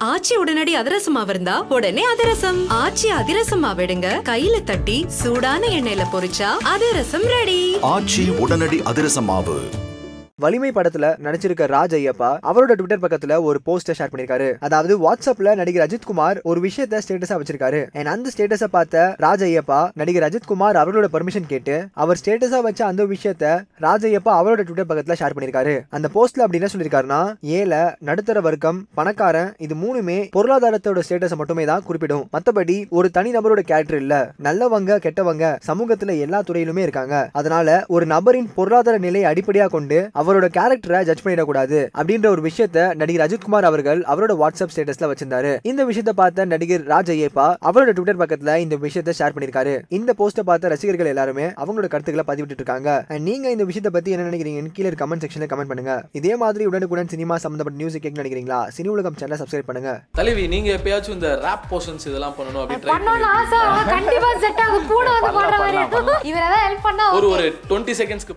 ஆச்சி உடனடி அதிரசமா இருந்தா உடனே அதிரசம். ஆச்சி அதிரசமா விடுங்க. கையில தட்டி சூடான எண்ணெயில பொரிச்சா அதிரசம் ரெடி ஆச்சி உடனடி அதிரச மாவு. வலிமை படத்துல நடிச்சிருக்க ராஜ் ஐயப்பா அவரோட ட்விட்டர் பக்கத்துல ஒரு போஸ்டர் ஷேர் பண்ணிருக்காரு. அதாவது வாட்ஸ்அப்ல நடிகர் அஜித் குமார் ஒரு விஷயத்த ஸ்டேட்டஸா வச்சிருக்காரு. அண்ட் அந்த ஸ்டேட்டஸை பார்த்த ராஜ் ஐயப்பா நடிகர் அஜித் குமார் அவரோட பர்மிஷன் கேட்டு அவர் ஸ்டேட்டஸா வச்ச அந்த விஷயத்த ராஜ் ஐயப்பா அவரோட ட்விட்டர் பக்கத்துல ஷேர் பண்ணிருக்காரு. அந்த போஸ்ட்ல அப்படி என்ன சொல்லிருக்காருன்னா ஏழை நடுத்தர வர்க்கம் பணக்காரன் இது மூணுமே பொருளாதாரத்தோட ஸ்டேட்டஸை மட்டுமே தான் குறிப்பிடும். மத்தபடி ஒரு தனி நபரோட கேரக்டர் இல்ல. நல்லவங்க கெட்டவங்க சமூகத்துல எல்லா துறையிலுமே இருக்காங்க. அதனால ஒரு நபரின் பொருளாதார நிலையை அடிப்படையா கொண்டு அவரோட கேரக்டரை ஜட்ஜ் பண்ணிடக்கூடாது அப்படின்ற ஒரு விஷயத்த நடிகர் அஜித்குமார் அவர்கள் அவரோட வாட்ஸ்அப் ஸ்டேட்டஸ்ல வச்சிருந்தாரு. இந்த விஷயத்தை பார்த்த நடிகர் ராஜ் ஐயப்பா அவரோட ட்விட்டர் பக்கத்துல இந்த விஷயத்தை ஷேர் பண்ணிருக்காரு. இந்த போஸ்ட்டை பார்த்த ரசிகர்கள் எல்லாருமே அவங்களோட கருத்துக்களை பதிவிட்டு இருக்காங்க. நீங்க இந்த விஷயத்தை பத்தி என்ன நினைக்கிறீங்கன்னு கீழே கமெண்ட் செக்ஷன்ல கமெண்ட் பண்ணுங்க. இதே மாதிரி உடனுக்குடன் சினிமா சம்பந்தப்பட்ட நியூஸ் கேட்க நினைக்கிறீங்களா? சினி உலகம் சேனல் சப்ஸ்கிரைப் பண்ணுங்க. தலைவி நீங்க எப்பயாச்சும் இந்த ரேப் போர்ஷன்ஸ் இதெல்லாம் பண்ணணும் அப்படி ட்ரை பண்ணணும்னு ஆசை. கண்டிப்பா செட் ஆகும். கூட வந்து பாடுற மாதிரி இருக்கும். இவர் ஏதாவது ஹெல்ப் பண்ணா ஒரு. ஒரு டுவெண்ட்டி செகண்ட்ஸ்க்கு